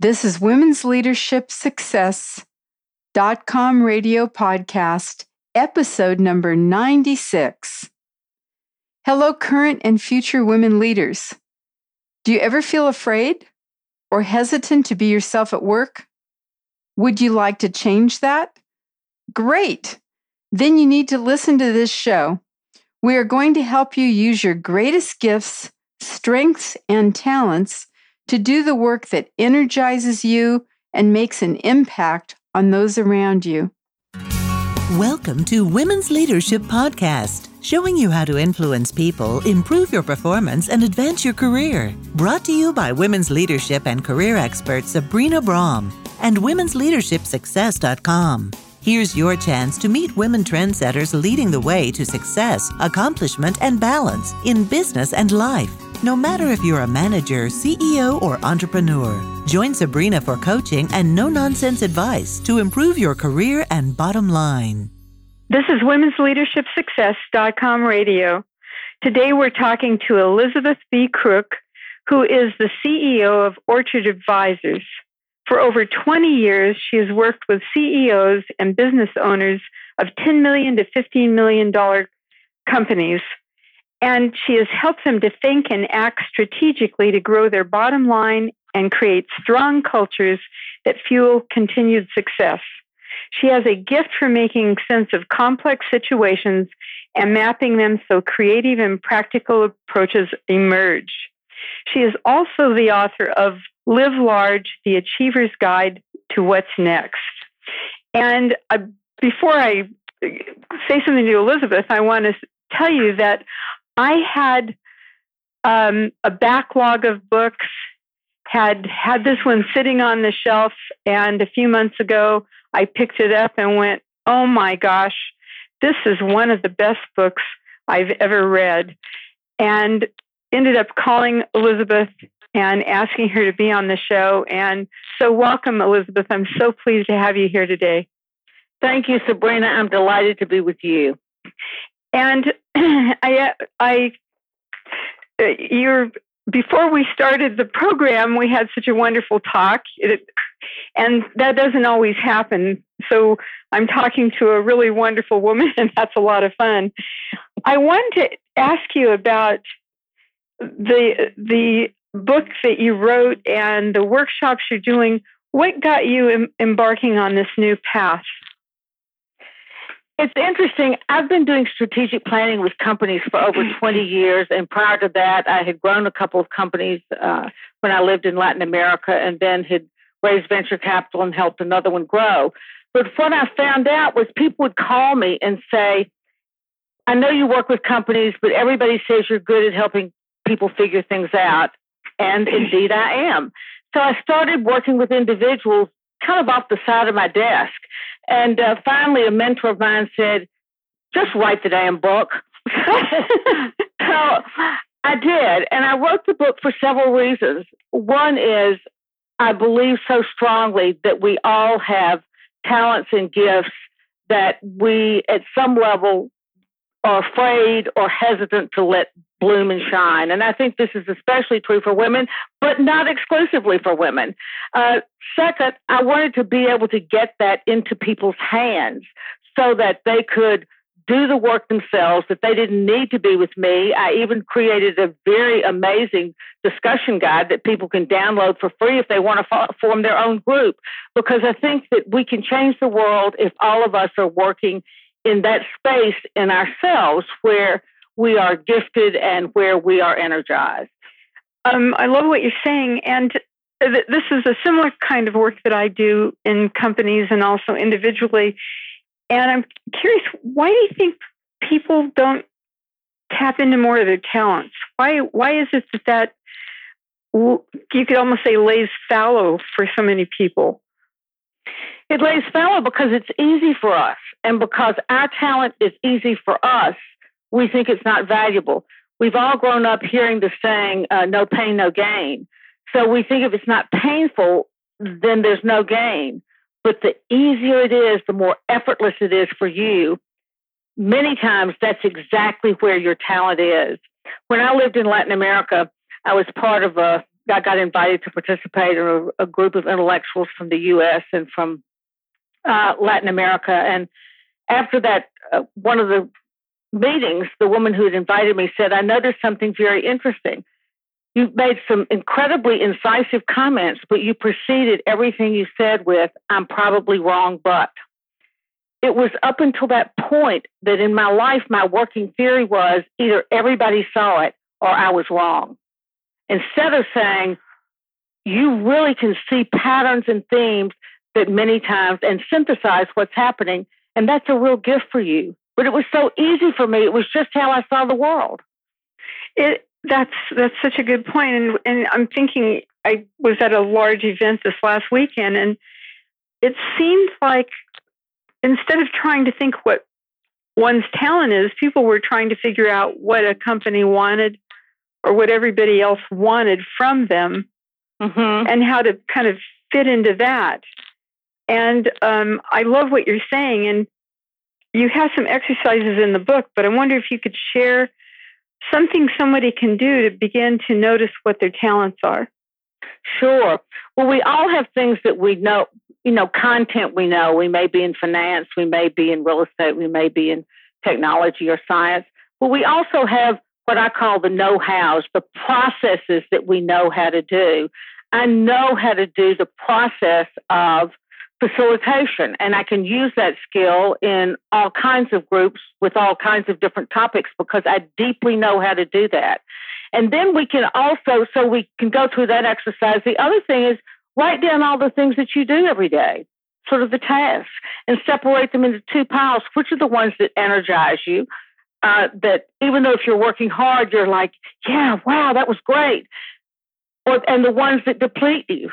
This is Women's Leadership Success.com radio podcast, episode number 96. Hello, current and future women leaders. Do you ever feel afraid or hesitant to be yourself at work? Would you like to change that? Great! Then you need to listen to this show. We are going to help you use your greatest gifts, strengths, and talents to do the work that energizes you and makes an impact on those around you. Welcome to Women's Leadership Podcast, showing you how to influence people, improve your performance, and advance your career. Brought to you by women's leadership and career expert Sabrina Braham and womensleadershipsuccess.com. Here's your chance to meet women trendsetters leading the way to success, accomplishment, and balance in business and life. No matter if you're a manager, CEO, or entrepreneur, join Sabrina for coaching and no nonsense advice to improve your career and bottom line. This is Women's Leadership Success.com radio. Today we're talking to Elizabeth B. Crook, who is the CEO of Orchard Advisors. For over 20 years, she has worked with CEOs and business owners of 10 million to $15 million companies and she has helped them to think and act strategically to grow their bottom line and create strong cultures that fuel continued success. She has a gift for making sense of complex situations and mapping them so creative and practical approaches emerge. She is also the author of Live Large The Achiever's Guide to What's Next. And uh, before I say something to Elizabeth, I want to tell you that I had um, a backlog of books, had had this one sitting on the shelf, and a few months ago I picked it up and went, "Oh my gosh, this is one of the best books I've ever read," and ended up calling Elizabeth and asking her to be on the show. And so, welcome, Elizabeth. I'm so pleased to have you here today. Thank you, Sabrina. I'm delighted to be with you. And I, I, uh, you're before we started the program, we had such a wonderful talk, it, and that doesn't always happen. So I'm talking to a really wonderful woman, and that's a lot of fun. I wanted to ask you about the the book that you wrote and the workshops you're doing. What got you em- embarking on this new path? It's interesting. I've been doing strategic planning with companies for over 20 years. And prior to that, I had grown a couple of companies uh, when I lived in Latin America and then had raised venture capital and helped another one grow. But what I found out was people would call me and say, I know you work with companies, but everybody says you're good at helping people figure things out. And indeed, I am. So I started working with individuals kind of off the side of my desk. And uh, finally, a mentor of mine said, just write the damn book. so I did. And I wrote the book for several reasons. One is I believe so strongly that we all have talents and gifts that we, at some level, are afraid or hesitant to let bloom and shine. And I think this is especially true for women, but not exclusively for women. Uh, second, I wanted to be able to get that into people's hands so that they could do the work themselves, that they didn't need to be with me. I even created a very amazing discussion guide that people can download for free if they want to form their own group. Because I think that we can change the world if all of us are working in that space in ourselves where we are gifted and where we are energized. Um, I love what you're saying. And th- this is a similar kind of work that I do in companies and also individually. And I'm curious, why do you think people don't tap into more of their talents? Why, why is it that that you could almost say lays fallow for so many people? It lays fallow because it's easy for us. And because our talent is easy for us, we think it's not valuable. We've all grown up hearing the saying, uh, no pain, no gain. So we think if it's not painful, then there's no gain. But the easier it is, the more effortless it is for you. Many times that's exactly where your talent is. When I lived in Latin America, I was part of a I got invited to participate in a, a group of intellectuals from the U.S. and from uh, Latin America. And after that, uh, one of the meetings, the woman who had invited me said, I noticed something very interesting. You made some incredibly incisive comments, but you preceded everything you said with, I'm probably wrong, but. It was up until that point that in my life, my working theory was either everybody saw it or I was wrong. Instead of saying, you really can see patterns and themes that many times and synthesize what's happening. And that's a real gift for you. But it was so easy for me. It was just how I saw the world. It that's that's such a good point. And and I'm thinking I was at a large event this last weekend and it seemed like instead of trying to think what one's talent is, people were trying to figure out what a company wanted or what everybody else wanted from them mm-hmm. and how to kind of fit into that. And um, I love what you're saying. And you have some exercises in the book, but I wonder if you could share something somebody can do to begin to notice what their talents are. Sure. Well, we all have things that we know, you know, content we know. We may be in finance, we may be in real estate, we may be in technology or science. But we also have what I call the know hows, the processes that we know how to do. I know how to do the process of facilitation. And I can use that skill in all kinds of groups with all kinds of different topics because I deeply know how to do that. And then we can also, so we can go through that exercise. The other thing is write down all the things that you do every day, sort of the tasks, and separate them into two piles. Which are the ones that energize you? Uh, that even though if you're working hard, you're like, yeah, wow, that was great. Or, and the ones that deplete you,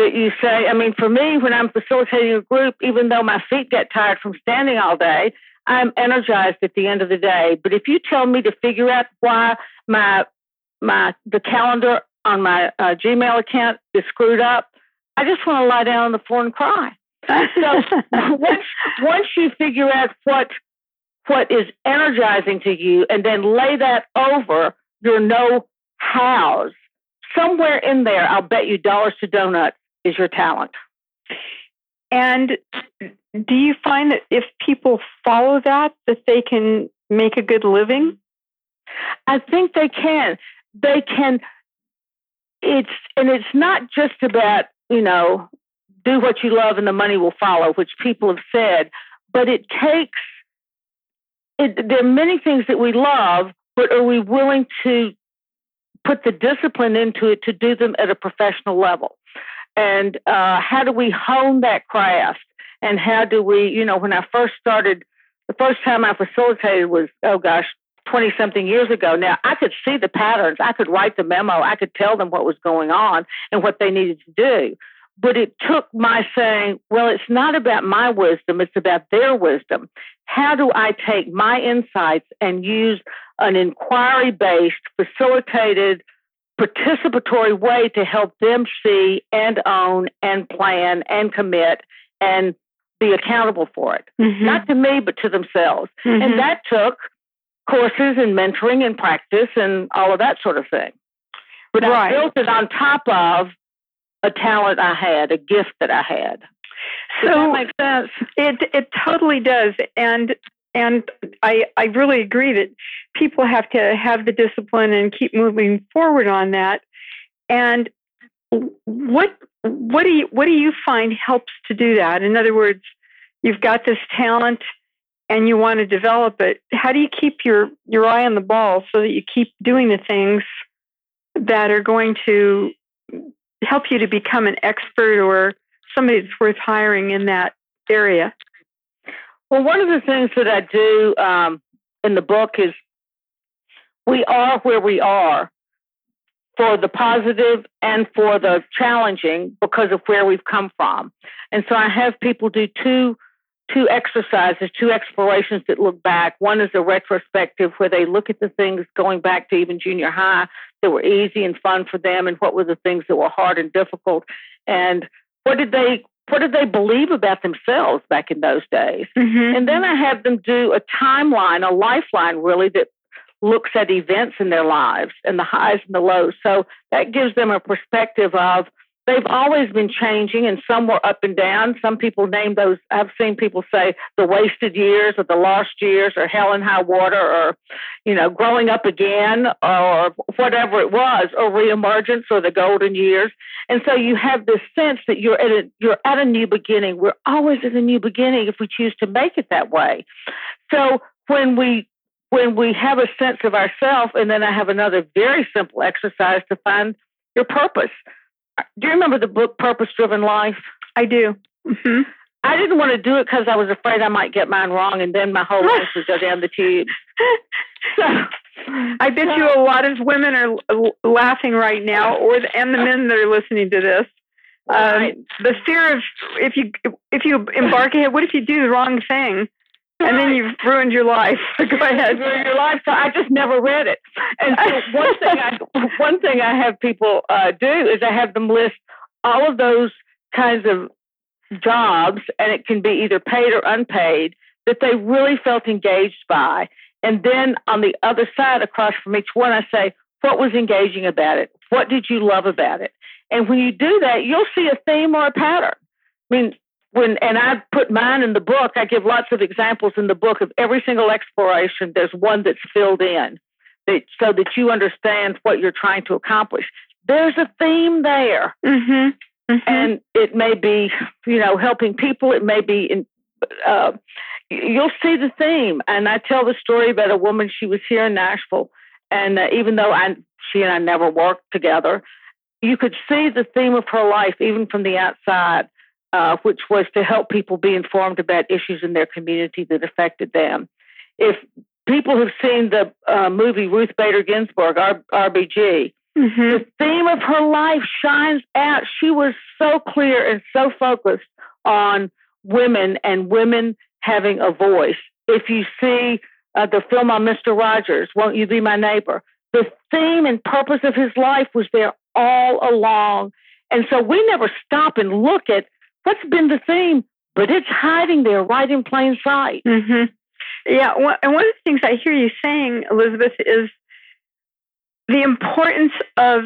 that you say, I mean, for me, when I'm facilitating a group, even though my feet get tired from standing all day, I'm energized at the end of the day. But if you tell me to figure out why my my the calendar on my uh, Gmail account is screwed up, I just want to lie down on the floor and cry. so once once you figure out what what is energizing to you, and then lay that over your know hows, somewhere in there, I'll bet you dollars to donuts is your talent. And do you find that if people follow that, that they can make a good living? I think they can. They can. It's and it's not just about you know do what you love and the money will follow, which people have said, but it takes. It, there are many things that we love, but are we willing to put the discipline into it to do them at a professional level? And uh, how do we hone that craft? And how do we you know when i first started the first time i facilitated was oh gosh 20 something years ago. Now i could see the patterns. I could write the memo. I could tell them what was going on and what they needed to do. But it took my saying well it's not about my wisdom it's about their wisdom. How do i take my insights and use an inquiry based facilitated participatory way to help them see and own and plan and commit and be accountable for it. Mm-hmm. Not to me, but to themselves. Mm-hmm. And that took courses and mentoring and practice and all of that sort of thing. But right. I built it on top of a talent I had, a gift that I had. Does so that make sense? It it totally does. And and I, I really agree that people have to have the discipline and keep moving forward on that. And what what do you what do you find helps to do that? In other words, you've got this talent and you want to develop it. How do you keep your your eye on the ball so that you keep doing the things that are going to help you to become an expert or somebody that's worth hiring in that area? Well, one of the things that I do um, in the book is we are where we are for the positive and for the challenging because of where we've come from. And so I have people do two two exercises, two explorations that look back. One is a retrospective where they look at the things going back to even junior high that were easy and fun for them and what were the things that were hard and difficult and what did they what did they believe about themselves back in those days? Mm-hmm. And then I have them do a timeline, a lifeline really, that looks at events in their lives and the highs and the lows. So that gives them a perspective of they've always been changing and some were up and down. Some people name those, I've seen people say the wasted years or the lost years or hell and high water or, you know, growing up again or whatever it was or reemergence or the golden years. And so you have this sense that you're at a, you're at a new beginning. We're always at a new beginning if we choose to make it that way. So when we when we have a sense of ourself, and then I have another very simple exercise to find your purpose do you remember the book Purpose Driven Life? I do. Mm-hmm. I didn't want to do it because I was afraid I might get mine wrong, and then my whole life would go down the tube. So, I bet so, you a lot of women are laughing right now, or the, and the men that are listening to this. Um, the fear of if you if you embark ahead, what if you do the wrong thing? And then you've ruined your life. Go ahead. Ruined your life. So I just never read it. And so one thing I one thing I have people uh, do is I have them list all of those kinds of jobs, and it can be either paid or unpaid that they really felt engaged by. And then on the other side, across from each one, I say, what was engaging about it? What did you love about it? And when you do that, you'll see a theme or a pattern. I mean, when and I put mine in the book, I give lots of examples in the book of every single exploration. There's one that's filled in that, so that you understand what you're trying to accomplish. There's a theme there, mm-hmm. Mm-hmm. and it may be you know helping people. It may be in. Uh, you'll see the theme, and I tell the story about a woman. She was here in Nashville, and uh, even though I she and I never worked together, you could see the theme of her life even from the outside uh, which was to help people be informed about issues in their community that affected them. If people have seen the uh, movie Ruth Bader Ginsburg, R- RBG, mm-hmm. the theme of her life shines out. She was so clear and so focused on women and women having a voice. If you see uh, the film on Mr. Rogers, Won't You Be My Neighbor? The theme and purpose of his life was there all along. And so we never stop and look at What's been the theme? But it's hiding there right in plain sight. Mm-hmm. Yeah. And one of the things I hear you saying, Elizabeth, is the importance of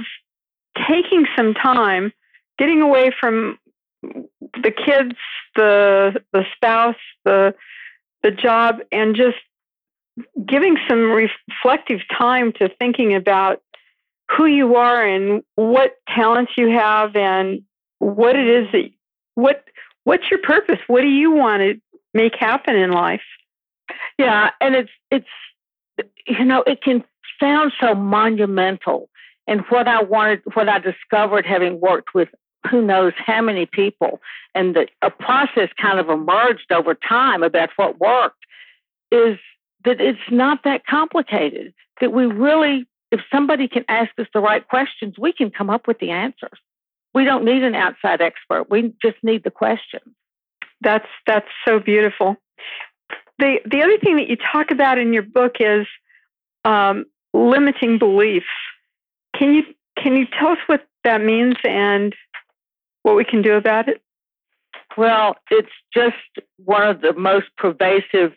taking some time, getting away from the kids, the the spouse, the the job, and just giving some reflective time to thinking about who you are and what talents you have and what it is that what what's your purpose? What do you want to make happen in life? Yeah, and it's it's you know it can sound so monumental. And what I wanted, what I discovered, having worked with who knows how many people, and the, a process kind of emerged over time about what worked, is that it's not that complicated. That we really, if somebody can ask us the right questions, we can come up with the answers. We don't need an outside expert. We just need the question. That's that's so beautiful. The the other thing that you talk about in your book is um, limiting beliefs. Can you can you tell us what that means and what we can do about it? Well, it's just one of the most pervasive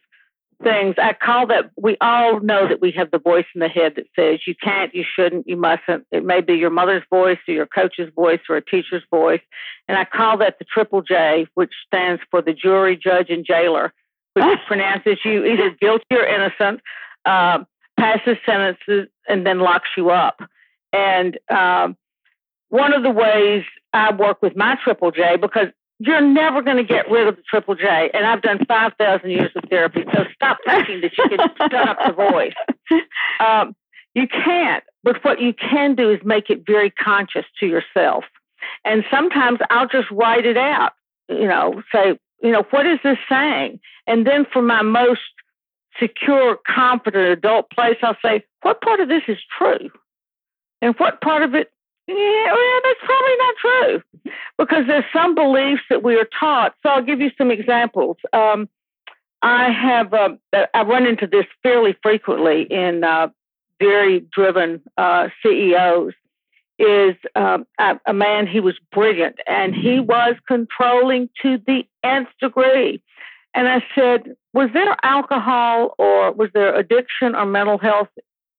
things. I call that we all know that we have the voice in the head that says you can't, you shouldn't, you mustn't. It may be your mother's voice or your coach's voice or a teacher's voice. And I call that the triple J, which stands for the jury, judge, and jailer, which pronounces you either guilty or innocent, uh, passes sentences, and then locks you up. And um, one of the ways I work with my triple J, because you're never going to get rid of the triple J. And I've done 5,000 years of therapy, so stop thinking that you can shut up the voice. Um, you can't, but what you can do is make it very conscious to yourself. And sometimes I'll just write it out, you know, say, you know, what is this saying? And then for my most secure, confident adult place, I'll say, what part of this is true? And what part of it yeah, well, that's probably not true because there's some beliefs that we are taught. So I'll give you some examples. Um, I have uh, I run into this fairly frequently in uh, very driven uh, CEOs. Is um, a, a man he was brilliant and he was controlling to the nth degree. And I said, was there alcohol or was there addiction or mental health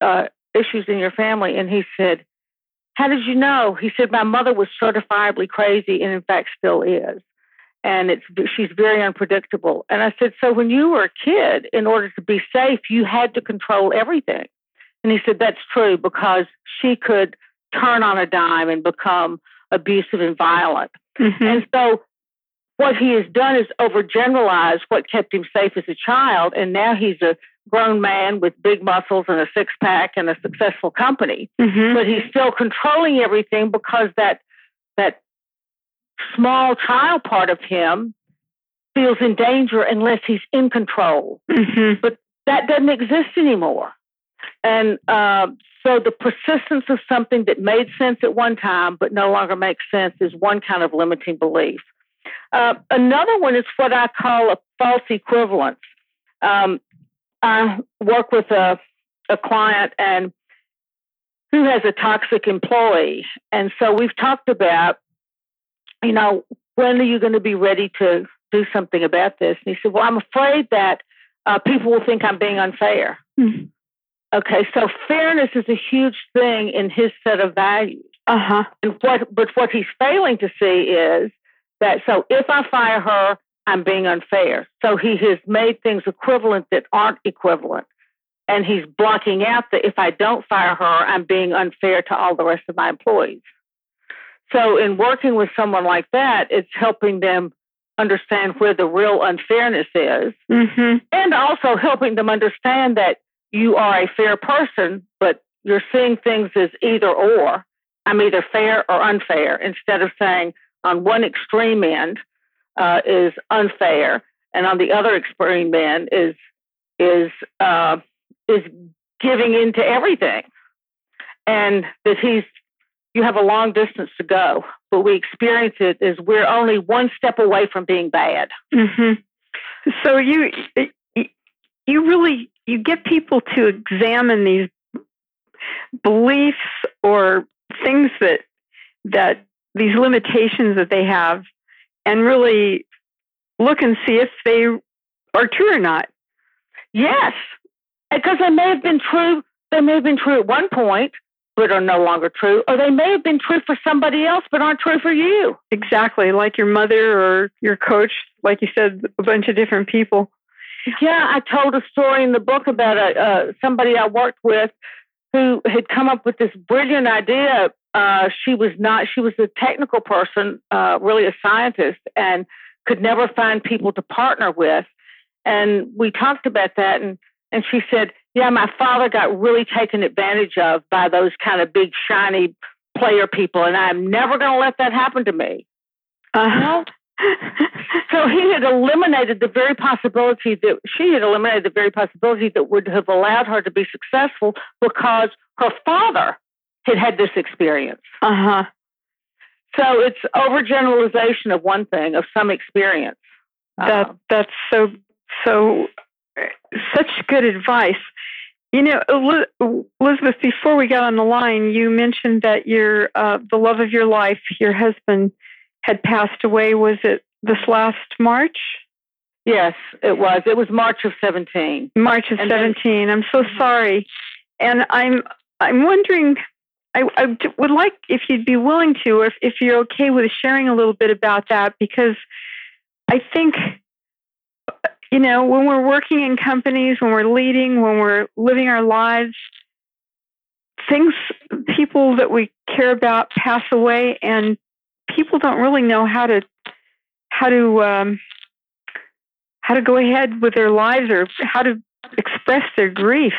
uh, issues in your family. And he said, How did you know? He said, My mother was certifiably crazy and, in fact, still is. And it's she's very unpredictable. And I said, So when you were a kid, in order to be safe, you had to control everything. And he said, That's true because she could turn on a dime and become abusive and violent. Mm-hmm. And so what he has done is overgeneralize what kept him safe as a child. And now he's a grown man with big muscles and a six pack and a successful company. Mm-hmm. But he's still controlling everything because that that small child part of him feels in danger unless he's in control. Mm-hmm. But that doesn't exist anymore. And uh, so the persistence of something that made sense at one time but no longer makes sense is one kind of limiting belief. Uh, another one is what I call a false equivalence. Um, I work with a, a client and who has a toxic employee. And so we've talked about, you know, when are you going to be ready to do something about this? And he said, Well, I'm afraid that uh, people will think I'm being unfair. Mm-hmm. Okay, so fairness is a huge thing in his set of values. Uh-huh. And what but what he's failing to see is that so if I fire her, I'm being unfair. So he has made things equivalent that aren't equivalent. And he's blocking out that if I don't fire her, I'm being unfair to all the rest of my employees. So in working with someone like that, it's helping them understand where the real unfairness is. Mm-hmm. And also helping them understand that you are a fair person, but you're seeing things as either or. I'm either fair or unfair instead of saying on one extreme end uh, is unfair, and on the other extreme end is is uh, is giving into everything, and that he's you have a long distance to go, but we experience it as we're only one step away from being bad. Mm-hmm. So you you really you get people to examine these beliefs or things that that these limitations that they have and really look and see if they are true or not. Yes, because they may have been true. They may have been true at one point, but are no longer true, or they may have been true for somebody else, but aren't true for you. Exactly, like your mother or your coach, like you said, a bunch of different people. Yeah, I told a story in the book about a, uh, somebody I worked with who had come up with this brilliant idea. Uh, she was not, she was a technical person, uh, really a scientist, and could never find people to partner with. And we talked about that, and, and she said, Yeah, my father got really taken advantage of by those kind of big, shiny player people, and I'm never going to let that happen to me. Uh-huh. so he had eliminated the very possibility that she had eliminated the very possibility that would have allowed her to be successful because her father had had this experience. Uh huh. So it's overgeneralization of one thing, of some experience. That uh, that's so so such good advice. You know, Elizabeth, before we got on the line, you mentioned that your uh, the love of your life, your husband, had passed away. Was it this last March? Yes, it was. It was March of 17. March of and 17. Then, I'm so mm-hmm. sorry. And I'm I'm wondering I, I, would like if you'd be willing to, or if, if you're okay with sharing a little bit about that, because I think, you know, when we're working in companies, when we're leading, when we're living our lives, things, people that we care about pass away, and people don't really know how to how to um, how to go ahead with their lives or how to express their grief.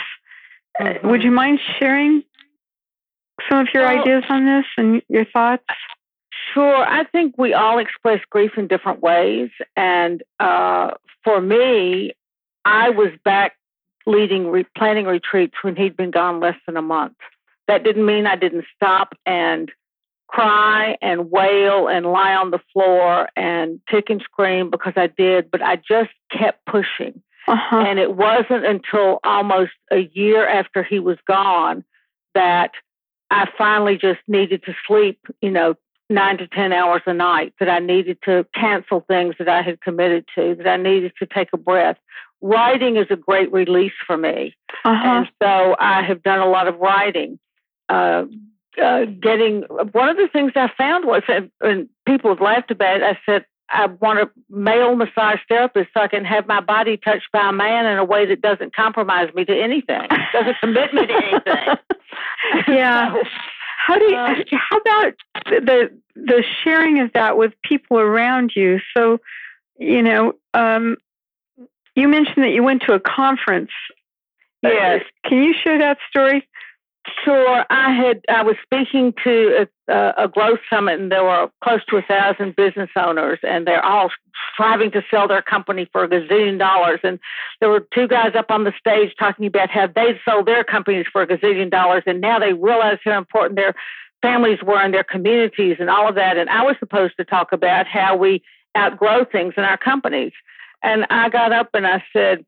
Mm-hmm. Uh, would you mind sharing some of your well, ideas on this and your thoughts? Sure. I think we all express grief in different ways. And uh, for me, I was back leading re- planning retreats when he'd been gone less than a month. That didn't mean I didn't stop and cry and wail and lie on the floor and kick and scream because I did, but I just kept pushing. Uh-huh. And it wasn't until almost a year after he was gone that I finally just needed to sleep, you know, nine to 10 hours a night, that I needed to cancel things that I had committed to, that I needed to take a breath. Writing is a great release for me. Uh-huh. And so I have done a lot of writing. Uh, uh, getting one of the things I found was, and people have laughed about it, I said, I want a male massage therapist so I can have my body touched by a man in a way that doesn't compromise me to anything, doesn't commit me to anything. yeah. How do you, uh, how about the the sharing of that with people around you? So, you know, um, you mentioned that you went to a conference. Yes. Uh, can you share that story? Sure. I had I was speaking to a, a growth summit, and there were close to a thousand business owners, and they're all striving to sell their company for a gazillion dollars. And there were two guys up on the stage talking about how they'd sold their companies for a gazillion dollars, and now they realize how important their families were in their communities and all of that. And I was supposed to talk about how we outgrow things in our companies. And I got up and I said,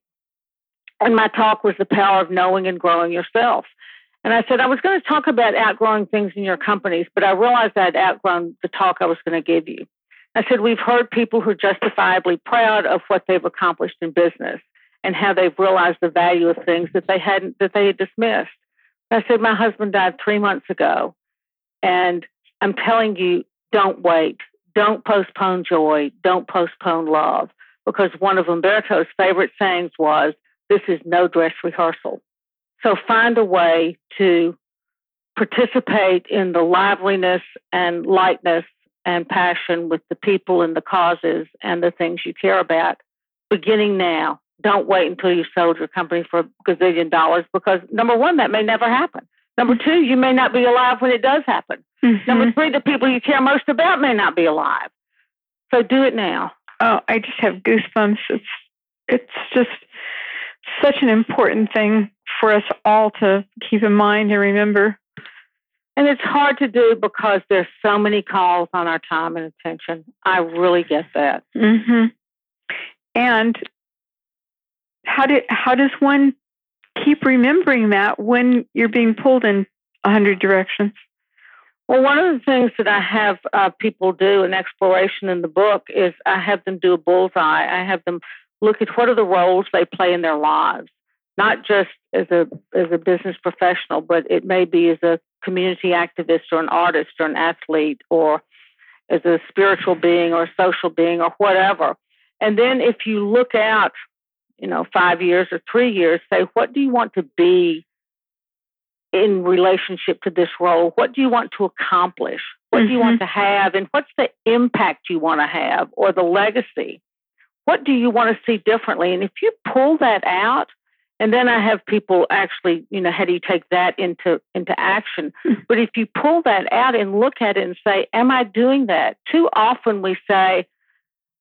and my talk was the power of knowing and growing yourself. And I said, I was going to talk about outgrowing things in your companies, but I realized I'd outgrown the talk I was going to give you. I said, We've heard people who are justifiably proud of what they've accomplished in business and how they've realized the value of things that they hadn't, that they had dismissed. I said, My husband died three months ago. And I'm telling you, don't wait. Don't postpone joy. Don't postpone love. Because one of Umberto's favorite sayings was, This is no dress rehearsal. So find a way to participate in the liveliness and lightness and passion with the people and the causes and the things you care about beginning now. Don't wait until you sold your company for a gazillion dollars because number one, that may never happen. Number two, you may not be alive when it does happen. Mm-hmm. Number three, the people you care most about may not be alive. So do it now. Oh, I just have goosebumps. It's it's just such an important thing for us all to keep in mind and remember. And it's hard to do because there's so many calls on our time and attention. I really get that. Mm-hmm. And how do how does one keep remembering that when you're being pulled in a hundred directions? Well, one of the things that I have uh, people do in exploration in the book is I have them do a bullseye. I have them look at what are the roles they play in their lives, not just as a as a business professional, but it may be as a community activist or an artist or an athlete or as a spiritual being or a social being or whatever. And then if you look out, you know, five years or three years, say, what do you want to be in relationship to this role? What do you want to accomplish? What mm-hmm. do you want mm-hmm. to have? And what's the impact you want to have or the legacy? What do you want to see differently? And if you pull that out, and then I have people actually, you know, how do you take that into into action? Hmm. But if you pull that out and look at it and say, "Am I doing that?" Too often we say,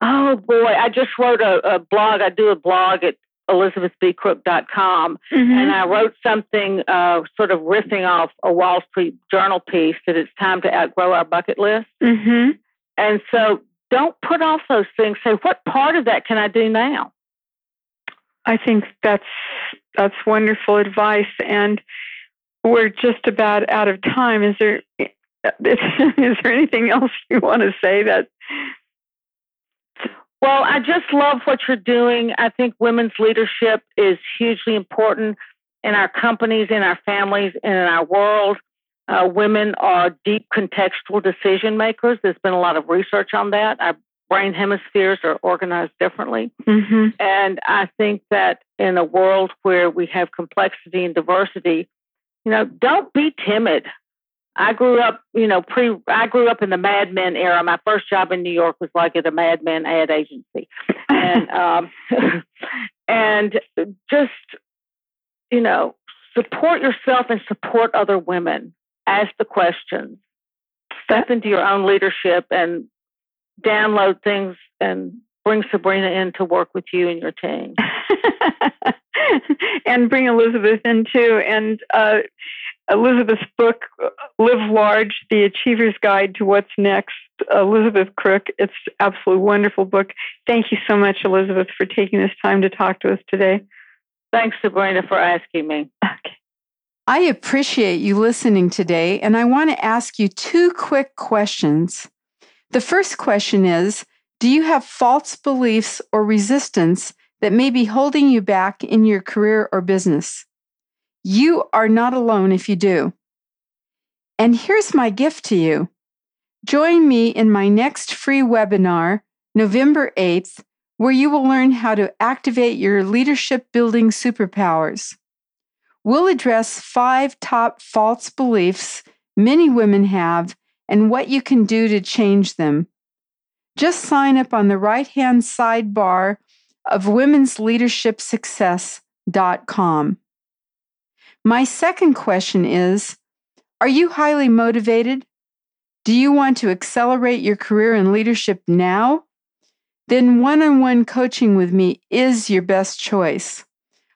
"Oh boy, I just wrote a, a blog. I do a blog at elizabethbcrook.com, mm-hmm. and I wrote something uh, sort of riffing off a Wall Street Journal piece that it's time to outgrow our bucket list. Mm-hmm. And so don't put off those things. Say, what part of that can I do now? I think that's that's wonderful advice, and we're just about out of time. Is there is, is there anything else you want to say that? Well, I just love what you're doing. I think women's leadership is hugely important in our companies, in our families, and in our world. Uh, women are deep contextual decision makers. There's been a lot of research on that. Our brain hemispheres are organized differently. Mm-hmm. And I think that in a world where we have complexity and diversity, you know, don't be timid. I grew up, you know, pre I grew up in the Mad Men era. My first job in New York was like at a Mad Men ad agency. And um and just you know, support yourself and support other women ask the questions, step into your own leadership, and download things and bring Sabrina in to work with you and your team. and bring Elizabeth in too. And uh, Elizabeth's book, Live Large The Achiever's Guide to What's Next, Elizabeth Crook. It's absolutely wonderful book. Thank you so much, Elizabeth, for taking this time to talk to us today. Thanks, Sabrina, for asking me. Okay. I appreciate you listening today, and I want to ask you two quick questions. The first question is Do you have false beliefs or resistance that may be holding you back in your career or business? You are not alone if you do. And here's my gift to you join me in my next free webinar, November 8th, where you will learn how to activate your leadership building superpowers. We'll address five top false beliefs many women have and what you can do to change them. Just sign up on the right hand sidebar of womensleadershipsuccess.com. My second question is Are you highly motivated? Do you want to accelerate your career in leadership now? Then one on one coaching with me is your best choice.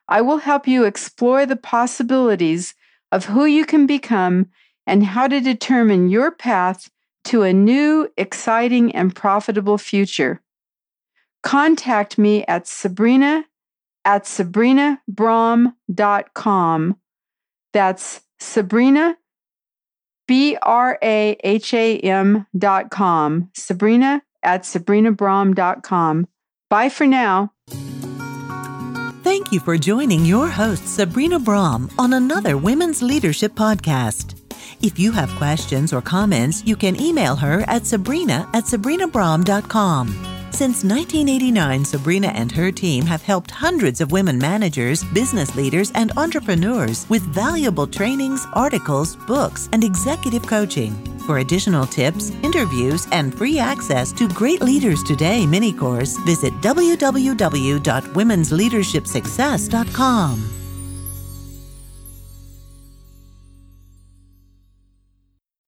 I will help you explore the possibilities of who you can become and how to determine your path to a new, exciting, and profitable future. Contact me at Sabrina at sabrinabraham.com. That's Sabrina, B R A H A M dot com. Sabrina at sabrinabraham.com. Bye for now. Thank you for joining your host, Sabrina Braham, on another Women's Leadership Podcast. If you have questions or comments, you can email her at sabrina at sabrinabraham.com. Since 1989, Sabrina and her team have helped hundreds of women managers, business leaders, and entrepreneurs with valuable trainings, articles, books, and executive coaching. For additional tips, interviews, and free access to Great Leaders Today mini course, visit www.womensleadershipsuccess.com.